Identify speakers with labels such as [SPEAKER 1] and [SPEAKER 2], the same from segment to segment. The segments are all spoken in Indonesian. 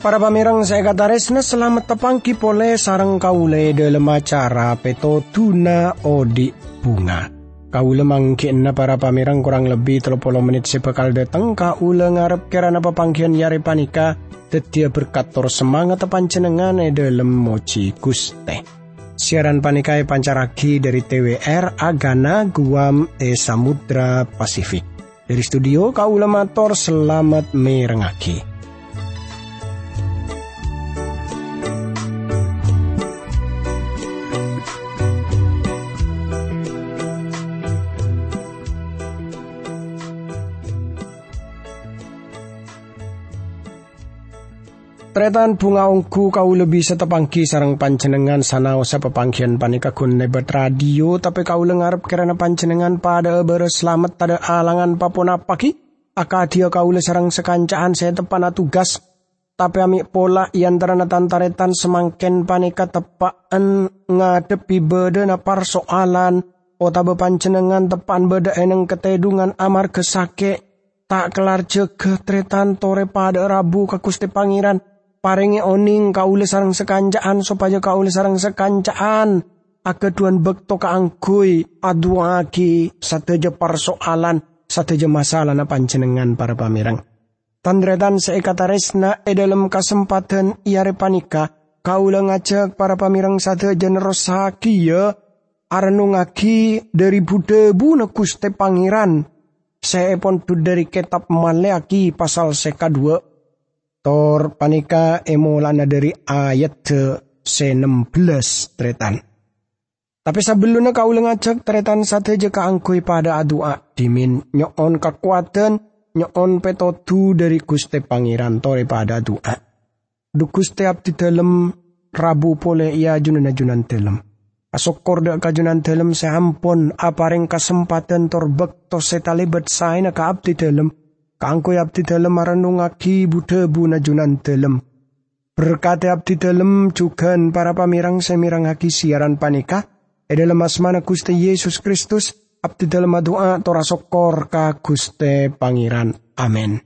[SPEAKER 1] Para pamirang saya kata resna selamat tepangki pole sarang kaule dalam acara peto tuna odi bunga. Kaule mangkin para pamirang kurang lebih 30 menit sebekal datang kaule ngarep kerana pepangkian yari panika tetia berkator semangat pancenengan e dalam moci guste. Siaran panikai pancaraki dari TWR Agana Guam e Samudra Pasifik. Dari studio kaule mator selamat merengaki. Tretan bunga ongku kau lebih setepangki sarang pancenengan osa pepangkian panika kun nebet radio. Tapi kau lengarap kerana pancenengan pada beres selamat tada alangan papona paki akadia kau le sarang sekancaan saya tepan tugas tapi amik pola terana tantaretan semangken panika tepaan ngadepi beda na soalan tabe pancenengan tepan beda eneng ketedungan amar kesake tak kelar jege tretan tore pada rabu kakusti pangeran paringi oning kaule sarang sekancaan supaya kaule sarang sekancaan akeduan bekto kaangkui aduaki sateja persoalan sateja masalah na pancenengan para pamirang. Tandretan seekata resna e dalam kesempatan iare panika kaula ngajak para pamirang sateja nerosaki ya arenungaki dari budebu na kuste pangeran. Tu dari kitab Maleaki pasal seka dua Tor panika emolana dari ayat se-16 tretan. Tapi sebelumnya kau ngajak tretan sateja angkui pada adua dimin nyon kekuatan nyon petotu dari Guste Pangeran tore pada doa. Du Guste abdi dalam rabu pole ia junan junan dalam. Asokor dak kajunan dalam seampun apareng kesempatan torbek to setalibet saina ka abdi dalam Kangko abdi dalem marenungaki budebu najunan dalem. Berkati abdi dalem juga para pamirang semirangaki siaran panika. E dalam asmana Gusti Yesus Kristus abdi dalem doa tora sokor ka Guste Pangeran. Amin.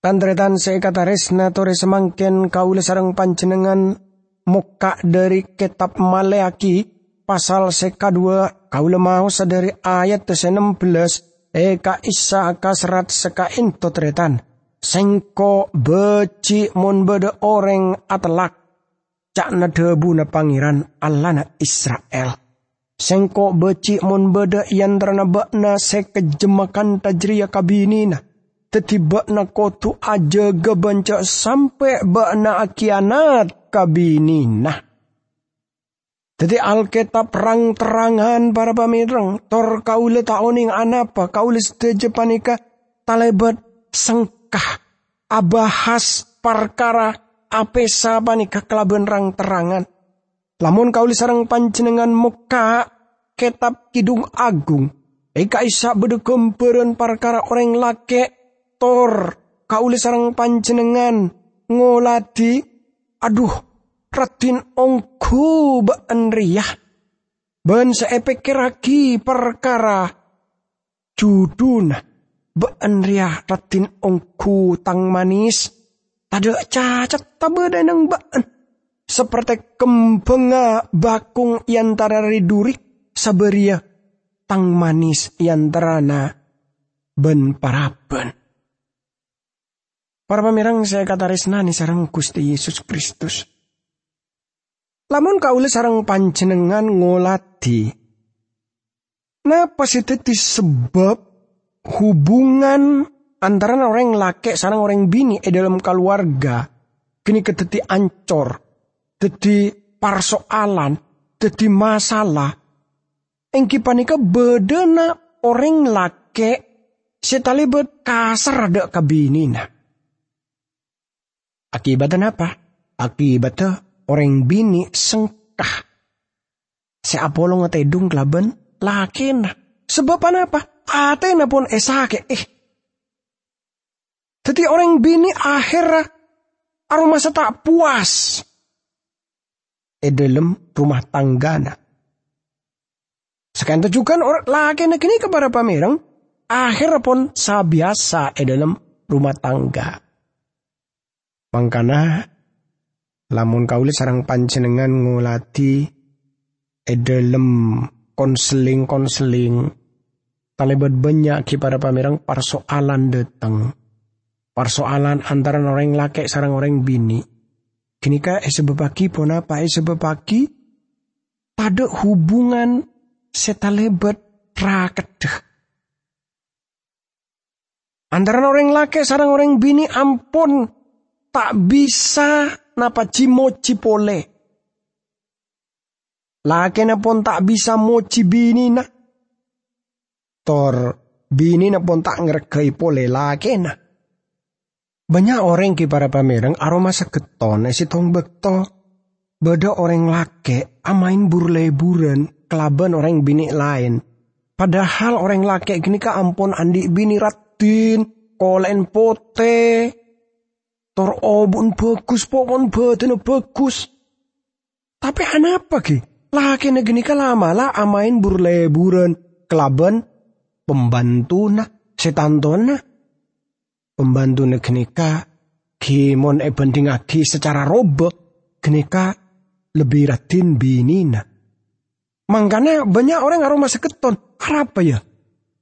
[SPEAKER 1] Tandretan kata resna tore semangken kaule sarang panjenengan muka dari kitab Maleaki pasal seka dua kaule mau sadari ayat 16 eka isa kasrat seka into tretan. Sengko beci mon beda orang atelak. Cak na debu na pangeran na Israel. Sengko beci mon beda yandrana bakna sekejemakan tajriya kabinina. Teti bakna kotu aja gebanca sampai bakna akianat kabinina. Jadi Alkitab terang-terangan para pamirang. Tor kaule taoning anapa. Kaule seteja panika talebat sengkah. Abahas perkara apesa panika kelaban rang terangan. Lamun kaule sarang panjenengan muka kitab kidung agung. Eka isa bedegemperen perkara orang lake tor kaule sarang panjenengan ngoladi aduh ratin ongku baan riyah. Ben seepekiraki perkara juduna baan riyah ratin ongku tang manis. Tada cacat tabedanang baan. Seperti kembenga bakung yantara ridurik saberia tang manis yantarana ben paraben. Para pamirang saya kata resnani sarang Gusti Yesus Kristus. Lamun kaule sarang panjenengan ngoladi. Napa sih sebab hubungan antara orang laki sarang orang bini e dalam keluarga kini keteti ancor, teti persoalan, teti masalah. Engki panika bedena orang laki setali bet kasar ada kabinina. Akibatnya apa? Akibatnya orang bini sengkah. Si Apollo ngetedung kelaban lakin. Sebab apa? Atena pun esake eh. Jadi orang bini akhir aroma tak puas. E dalam rumah tanggana. Sekarang juga orang laki nak ini kepada pamerang. Akhir pun sabiasa e dalam rumah tangga. Mangkana lamun kaule sarang panjenengan ngulati edelem konseling-konseling talebat banyak para pamerang persoalan datang persoalan antara orang laki sarang orang bini. Kini ka esebebaki pun apa esebebaki pada hubungan setalebat praketeh antara orang laki sarang orang bini ampun tak bisa napa cimoci pole. Laki na pun tak bisa moci bini na. Tor bini na pun tak ngerkai pole laki na. Banyak orang ki para pamerang aroma seketon esi tong beto. Beda orang laki amain burleburan kelaban orang bini lain. Padahal orang laki gini ka ampun andi bini ratin, kolen pote, Tor obon bagus, pokon badan bagus. Tapi apa ki? Laki negeni lama lah amain burleburan kelaban pembantu na setantona. Pembantu negeni ka kimon e bandingake secara robo genika lebih ratin binina. Mangkana banyak orang aroma seketon. Apa ya?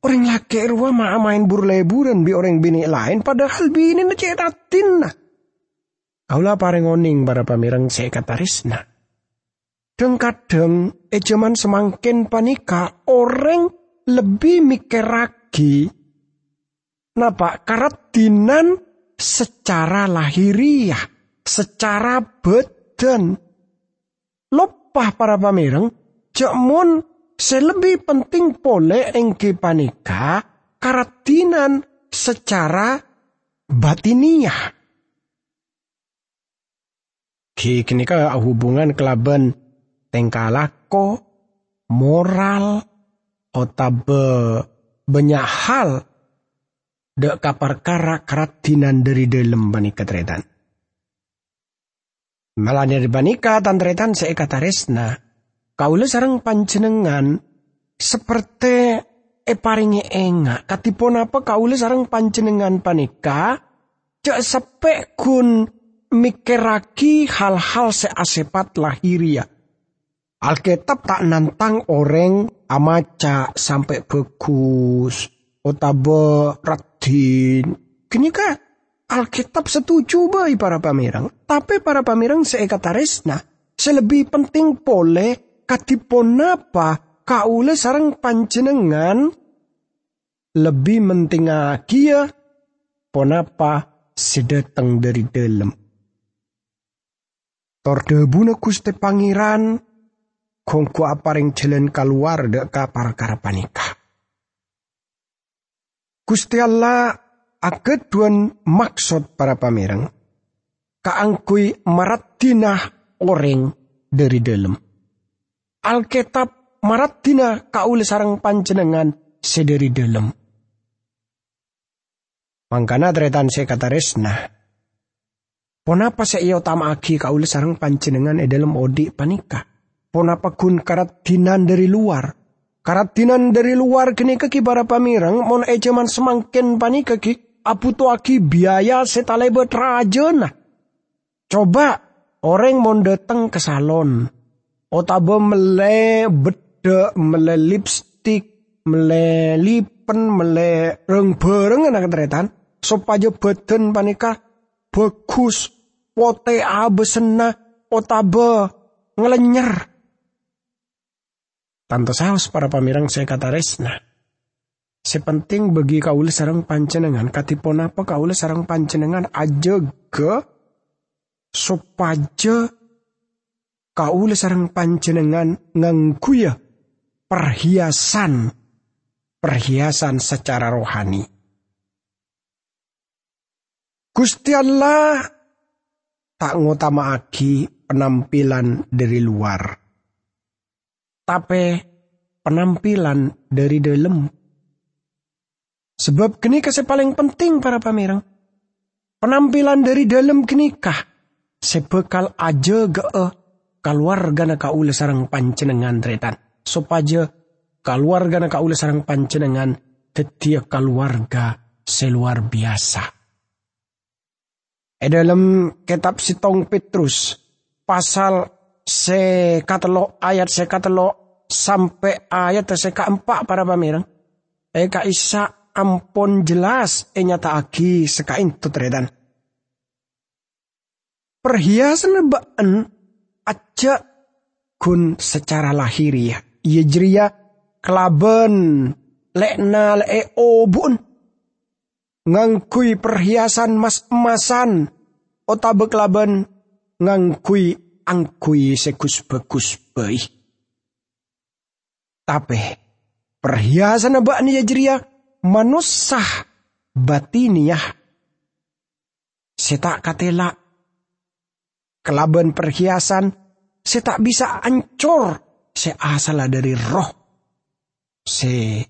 [SPEAKER 1] Orang laki ruah mah main burleburan bi orang bini lain padahal bini na ratin nah. Aula parengoning para pamirang sekatarisna. Deng kadang ejaman semakin panika orang lebih mikir lagi napa karatinan secara lahiriah, secara badan. Lopah para pamirang, jamun selebih penting pole engke panika karatinan secara batiniah kini ka hubungan kelaban tengkalako, moral, otabe banyak hal dek kapar kara keratinan dari dalam banika tretan. Malah dari banika tantretan saya kata resna, kaula sarang panjenengan seperti e paringi enga katipun apa kaula sarang panjenengan panika cek sepek kun mikiraki hal-hal seasepat lahiria. Alkitab tak nantang orang amaca sampai begus, otabe radin. Kini ka Alkitab setuju bayi para pamirang, tapi para pamirang seekataresna, selebih penting pole katipon apa kaule sarang panjenengan lebih penting ya ponapa sedeteng dari dalam Tordebuna Gusti Pangeran kongko aparing jalan keluar dek para panika. Gusti Allah ageduan maksud para pamerang kaangkui maratinah orang dari dalam. Alkitab maratina kaule sarang panjenengan sederi dalam. Mangkana tretan saya kata resna Ponapa sa iyo tamaki kaula sarang panjenengan e dalam odi panika. Ponapa kun karatinan dari luar. Karatinan dari luar kini kaki para pamirang mon ejaman semakin panika ki aputo aki biaya setalebet rajana. Coba orang mon datang ke salon. Otaba mele beda, mele lipstick, mele lipen, mele reng bareng anak teretan. Supaya badan panika bagus, pote abesena, otaba, ngelenyer. Tanto saus para pamirang saya kata resna. Sepenting bagi kaula sarang pancenengan katipon apa kaula sarang pancenengan aja ke sopaja kaula sarang pancenengan ngangkuya perhiasan perhiasan secara rohani. Gusti Allah tak ngutamaaki penampilan dari luar. Tapi penampilan dari dalam. Sebab kenikah paling penting para pamirang. Penampilan dari dalam kenikah sebekal aja ke keluarga na kaula sarang pancenengan tretan. Supaya keluarga na kaula sarang pancenengan tetia keluarga seluar biasa. E dalam kitab Sitong Petrus pasal se katelo ayat se katelo sampai ayat se keempat para pamirang. Eka isa ampun jelas e nyata aki sekain tutredan. Perhiasan baan aja kun secara lahiriah. Ia jeria kelaben lekna le obun ngangkui perhiasan mas-emasan otabe kelaban ngangkui angkui sekus bekus baik. Tapi perhiasan abak ni jeria manusah batiniah. Setak katela kelaban perhiasan setak bisa ancur se asal dari roh. Se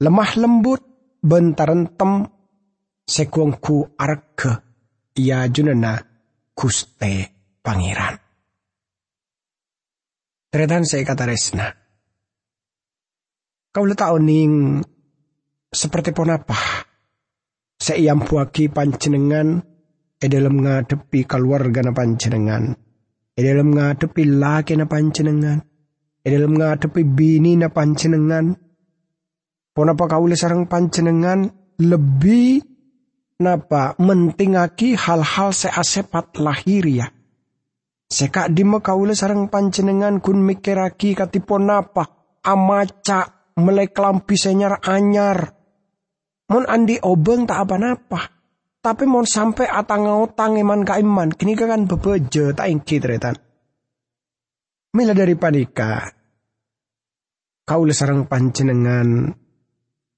[SPEAKER 1] lemah lembut bentaran tem sekuangku arke ia junana kuste pangeran. Tretan saya kata resna. Kau letak oning seperti pon apa? Saya puaki pancenengan e dalam ngadepi keluarga na pancenengan. E dalam ngadepi laki na pancenengan. E dalam ngadepi bini na pancenengan. Pon apa kau sarang pancenengan lebih napa mentingaki hal-hal seasepat lahir ya. Seka di mekaule sarang pancenengan kun mikiraki katipon napa amaca melek lampi senyar anyar. Mon andi obeng tak apa-napa. Tapi mon sampai atang otang iman ka iman, kini kan bebeje tak ingki tretan. Mila dari panika, kau sarang pancenengan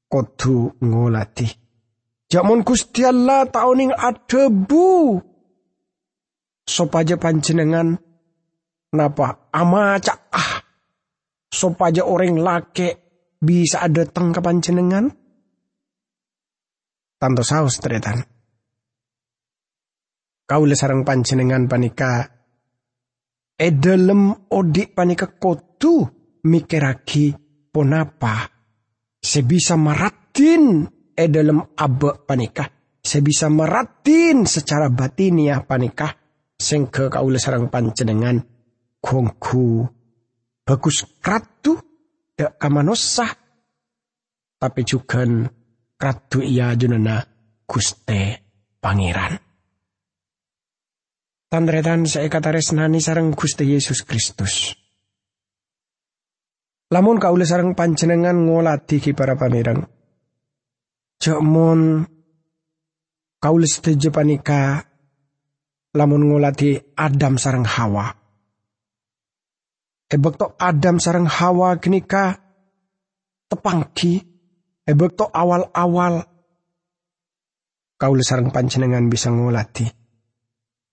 [SPEAKER 1] kotu ngolati Jamun Gusti Allah tauning adebu. Sopaja panjenengan napa amaca ah. Sopaja orang lake bisa datang ke panjenengan. Tanto saus tretan. Kau sarang panjenengan panika. Edelem odik panika kotu mikiraki ponapa. Sebisa maratin e dalam abe panikah. Saya bisa meratin secara batiniah panikah. Sengke kaula sarang pancenengan. Kongku. Bagus kratu. Dek kamanosah. Tapi juga kratu ia junana guste pangeran. Tandretan saya kata resnani sarang guste Yesus Kristus. Lamun kaula sarang pancenengan ngolati ki para pamirang Jomon kaul setuju panika lamun ngulati Adam sarang Hawa. Ebek to Adam sarang Hawa kenika tepangki. Ebek to awal-awal kaul sarang pancenengan bisa ngulati.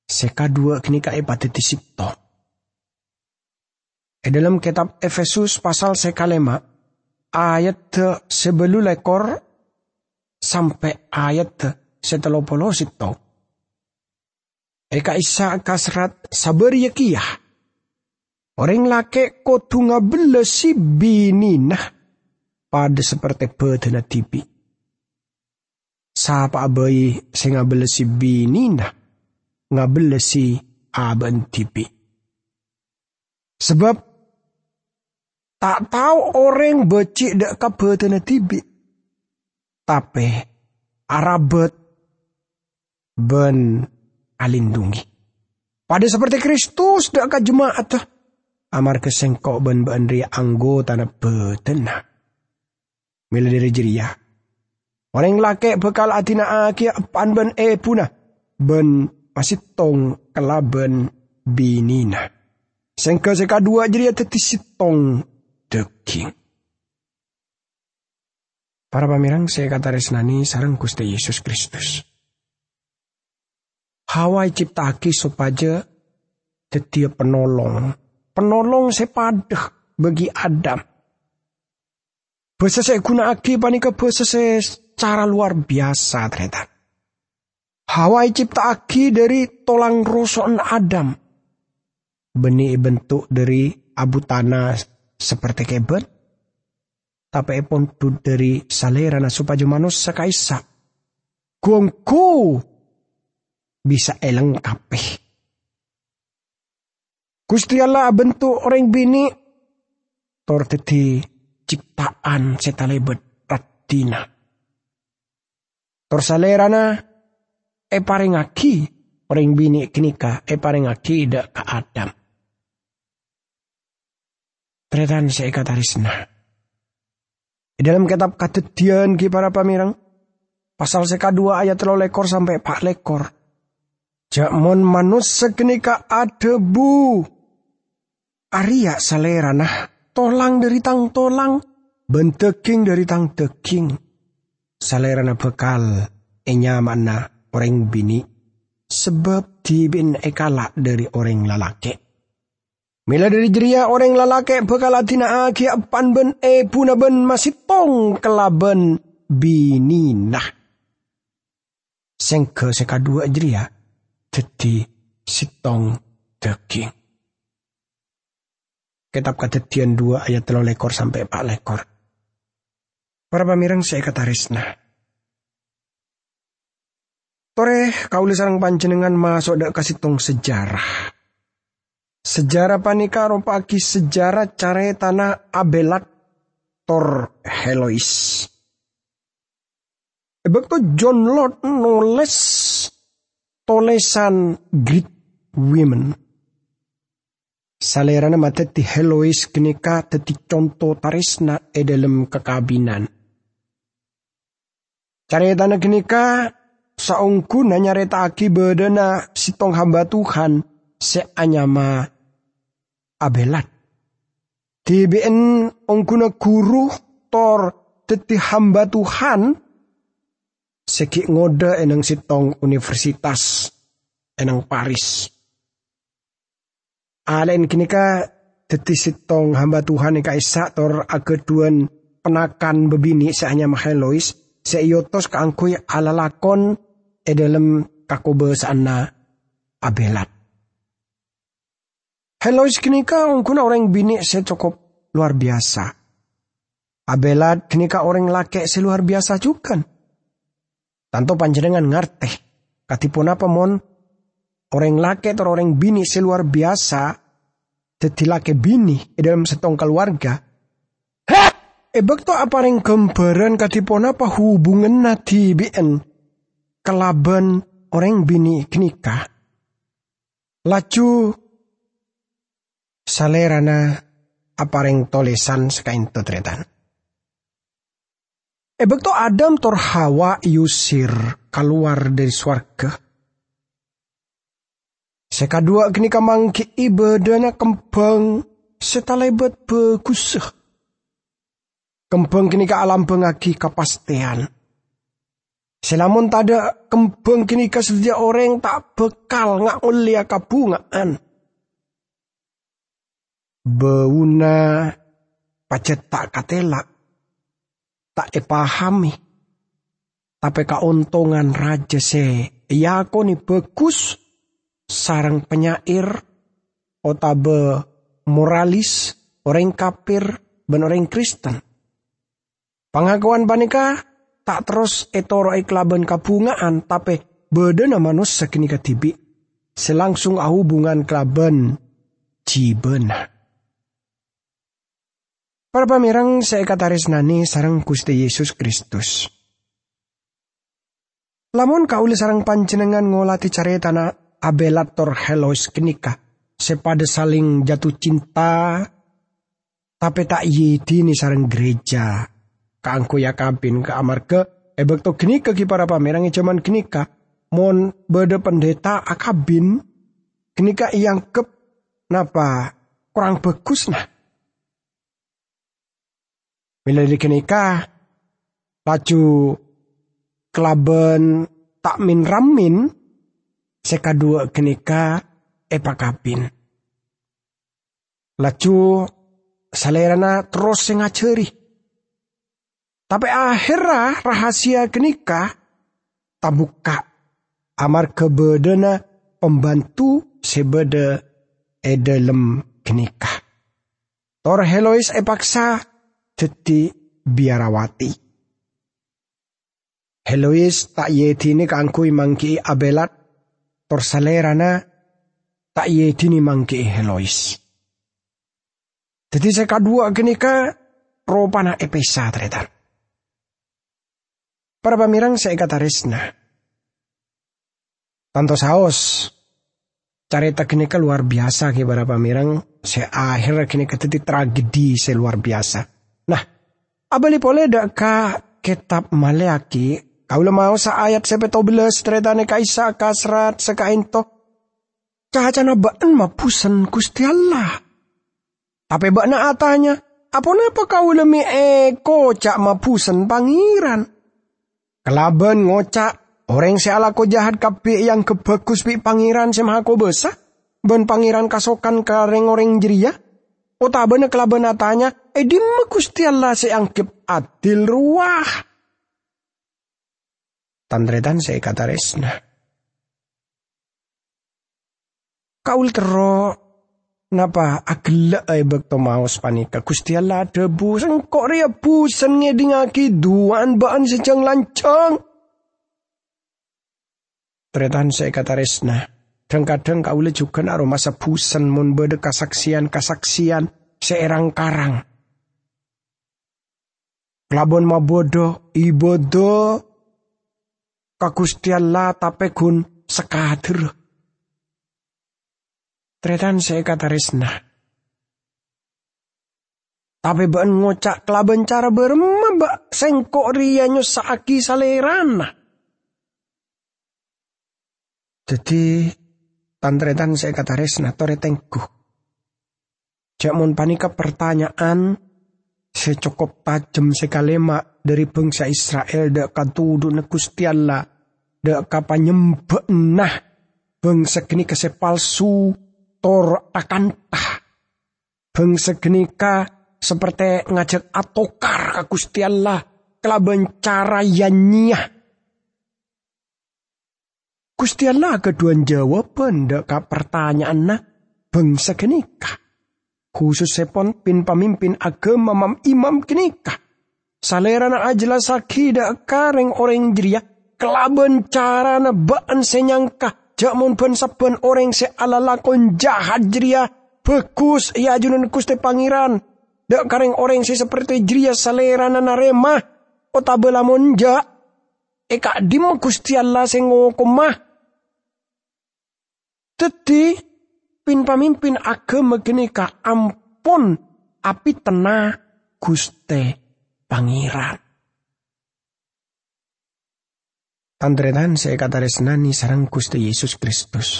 [SPEAKER 1] Seka dua kenika epatiti sipto. E dalam kitab Efesus pasal sekalema ayat sebelu lekor sampai ayat setelopolo sito. Eka isa kasrat sabar yakiyah. Orang lake kotunga belesi binina pada seperti betena tipi. Sapa abai singa belesi binina ngabelesi aban tipi. Sebab tak tahu orang becik dek kabetena tibi tape arabet ben alindungi. Pada seperti Kristus dak ka jemaat amar kesengkok ben ben ria anggota na betena. Mila dari jeria. Orang lake bekal atina aki apan ben e puna. Ben masih tong kelaben binina. Sengka seka dua jeria tetisitong deking. Para pamirang saya kata resnani sarang Gusti Yesus Kristus. Hawa ciptaki supaya tetia penolong. Penolong sepadah bagi Adam. Bahasa saya guna aki panika bahasa secara luar biasa ternyata. Hawa ciptaki dari tolang roson Adam. Benih bentuk dari abu tanah seperti kebet tapi pun dari salera na supaya manus sa kaisa. Kuangku bisa eleng kabeh. Gusti Allah bentuk orang bini tor teti ciptaan setalebet ratina. Tor salerana e paringaki orang bini kenika e paringaki ida ka Adam. Tretan saya katarisna. Di dalam kitab katetian ki para pamirang, pasal seka dua ayat lo lekor sampai pak lekor. Jamon manus sekenika adebu. Arya salera nah, tolang dari tang tolang, benteking dari tang teking. Salera na bekal, enya mana orang bini, sebab dibin ekala dari orang lalaki. Mila dari jeria orang lalake bekal atina aki apan ben e puna ben masih tong kelaben bininah. Sengke seka dua jeria jadi sitong daging. Kitab katetian dua ayat telo lekor sampai pak lekor. Para pamirang saya kata resna. Tore sarang panjenengan masuk dak kasih tong sejarah Sejarah panika ropaki sejarah care tanah abelat tor Helois. Ebek to John Lord nulis tolesan Great Women. Salerana mate ti Helois kenika teti contoh tarisna e dalam kekabinan. Tanah kenika saungku nanyareta aki bedena sitong hamba Tuhan seanyama abelat. TBN ongkuna guru tor teti hamba Tuhan seki ngoda enang sitong universitas enang Paris. Alen kini ka teti sitong hamba Tuhan ika isa tor ageduan penakan bebini seanya mahelois seiotos kaangkui alalakon e dalam sana abelat. Hello kenika ungkuna orang bini saya cukup luar biasa. Abelat kenika orang laki seluar biasa juga. Tanto panjenengan ngerti. Katipun apa mon orang laki atau orang bini seluar biasa teti laki bini di dalam setong keluarga. Hah! Ebek to apa yang gambaran katipun apa hubungan nati bien kelaban orang bini kenika. Laju salerana apareng tolesan sekain totretan. Ebek to Adam tor Hawa yusir keluar dari swarga. Sekadua kini kamangki ibadana kembang setalebet bagus. Kembang kini ka alam pengaki kepastian. Selamun tada kembang kini ka sedia orang tak bekal ngak ulia kabungaan Bauna pacet tak katela. Tak epahami. Tapi kauntungan raja se. Ya aku ni bagus. Sarang penyair. Otabe moralis. Orang kafir. Ben orang Kristen. Pengakuan panika tak terus etoro iklaban kabungaan tapi bedena manus sekini ketibi selangsung hubungan kelaban jibena. Para kataris nani sarang Gusti Yesus Kristus. Lamun kauli sarang panjenengan ngolati cari tanah abelator helos kenika. Sepada saling jatuh cinta. Tapi tak yidi ni sarang gereja. Kaangku ya kabin ke amarga. Ebek to kenika ki para pamirang cuman kenika. Mon beda pendeta akabin. Kenika yang kep. Napa kurang bagus nah Bila dikenikah, laju kelaben tak min ramin, sekadua kenika epa kapin. Laju salerana terus ngaceri. Tapi akhirnya rahasia kenika tabuka amar kebedena pembantu sebeda edelem kenika. Tor Helois epaksa jadi biarawati. Helois tak yetini kangkui mangki abelat tor salerana tak ye dini mangke helois. Jadi saya kedua kenika ropana epesa tretan. Para pamirang saya kata resna. Tanto saos carita kenika luar biasa ke para pamirang. Saya akhir kenika tadi tragedi saya luar biasa. Abali boleh dak ka kitab Maleaki Kau mau sa ayat sepeto belas tretane kaisa kasrat sekainto. Cahacana baan mapusan kusti Allah. Tapi bakna atanya, apa napa kau lemi eko cak mapusan pangiran? Kelaban ngocak, orang si ala ko jahat kapi yang kebagus pi pangiran si maha besar. Ben pangiran kasokan kareng orang jeria. Otabana kelaban atanya, edim kusti Allah seangkip adil ruah tandretan saya kata resna. Kaul tero napa agla ay bekto maos panika Gusti Allah debu sengkok ria busen ngedingaki duan baan sejang lancang. Tretan saya kata resna. Kadang-kadang kaule juga naro masa busen mun bede kasaksian-kasaksian seerang karang. Kelabon mabodo, ibodo, kagustian tape gun sekader. Tretan saya kata resna. Tapi ben ngocak kelaban cara berema bak sengkok ria nyusaki salerana. Jadi tantretan saya kata resna tore tengku. Cak panika pertanyaan secukup tajam sekalema dari bangsa Israel dak katudu ne Gusti Allah dak kapanyembah nah bangsa kini kese palsu tor akan tah bangsa ka seperti ngajak atokar ke Gusti Allah kelaban cara yanya Gusti Allah kedua jawaban dak ka pertanyaan nah bangsa kenika khusus sepon pin pemimpin agama mam imam kenika Salerana ajla sakida kareng orang jeria kelaban carana baan senyangka jamun ben saben orang se ala lakon jahat jeria bekus ya junun kuste pangeran. Dak kareng orang se seperti jeria salerana narema otabela monja eka dim kusti Allah sing mah Teti pin pamimpin agama ka ampun api tenah guste pangeran. Tandrenan saya kata resnani sarang Gusti Yesus Kristus.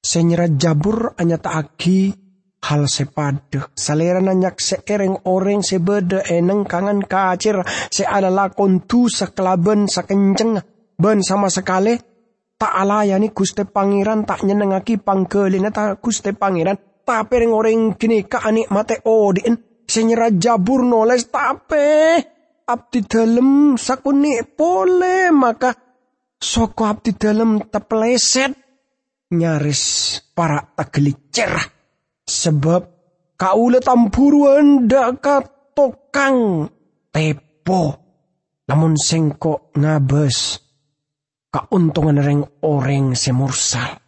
[SPEAKER 1] Senyerat jabur anya taaki hal sepade. Salera nanyak seereng orang sebeda eneng kangen kacir se ada lakon tu sekelaben sakenceng ben sama sekali tak alayani Gusti Pangeran tak nyenengaki pangkelina tak Gusti Pangeran. Tapi orang kini ka anik mate odin. Senyera jabur noles tape abdi dalem sakuni pole maka soko abdi dalem tepleset nyaris para cerah. Sebab kaula tamburuan ka tokang tepo. Namun sengko ngabes kauntungan reng orang semursal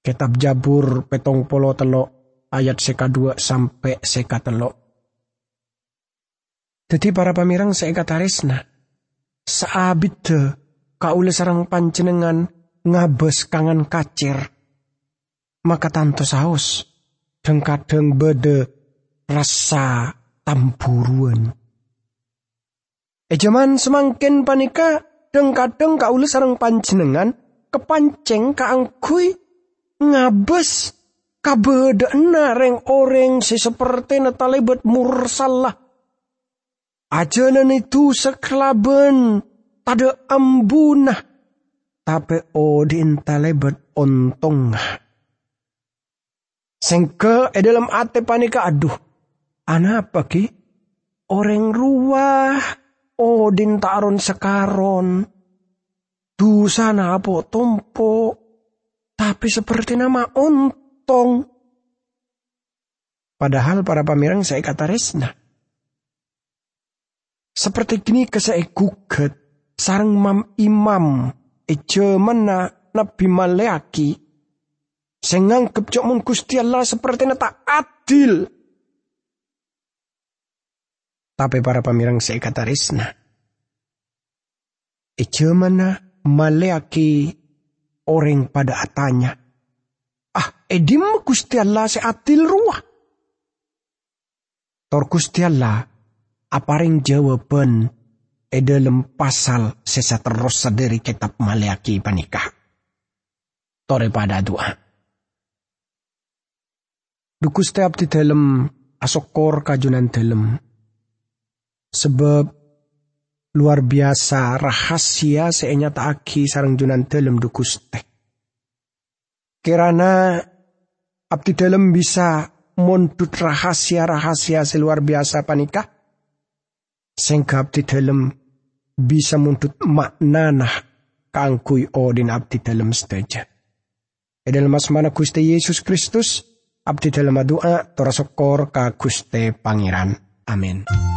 [SPEAKER 1] Kitab Jabur petong polo telok ayat seka dua sampai seka telok. Jadi para pamirang saya kata resna. Saabit kaule sarang pancenengan ngabes kangen kacir. Maka tanto saus. Dan kadang bede rasa tamburuan. E jaman semakin panika dan kadang kaule sarang pancenengan kepanceng kaangkui ngabes kabedana reng orang si seperti natalebet mursalah. Ajanan itu sekelaben tada ambunah. Tapi odin talebet ontong. Sengke e dalam ate panika aduh. Anapa ki? Orang ruah odin taron sekaron. Dusana apa tompo. Tapi seperti nama ontong tong. Padahal para pamirang saya kata resna. Seperti gini ke saya gugat sarang mam imam eje mana
[SPEAKER 2] Nabi Maleaki. Saya nganggep cok mun seperti tak adil. Tapi para pamirang saya kata Risna. Ijo mana Maleaki orang pada atanya. Ah, edim Gusti Allah seadil ruah. Tor Gusti Allah, aparing jawaban e dalam pasal sesa terus dari kitab Maliaki panikah. Tore pada doa. Duku setiap di dalam asokor kajunan dalam. Sebab luar biasa rahasia senyata aki sarang junan dalam duku stek. Kirana abdi dalam bisa mondut rahasia-rahasia seluar biasa panikah. Sehingga abdi dalam bisa muntut maknanah kangkui odin abdi dalam seteja. E dalam asmana Gusti Yesus Kristus, abdi dalam doa torasokor ka Gusti Pangeran. Amin.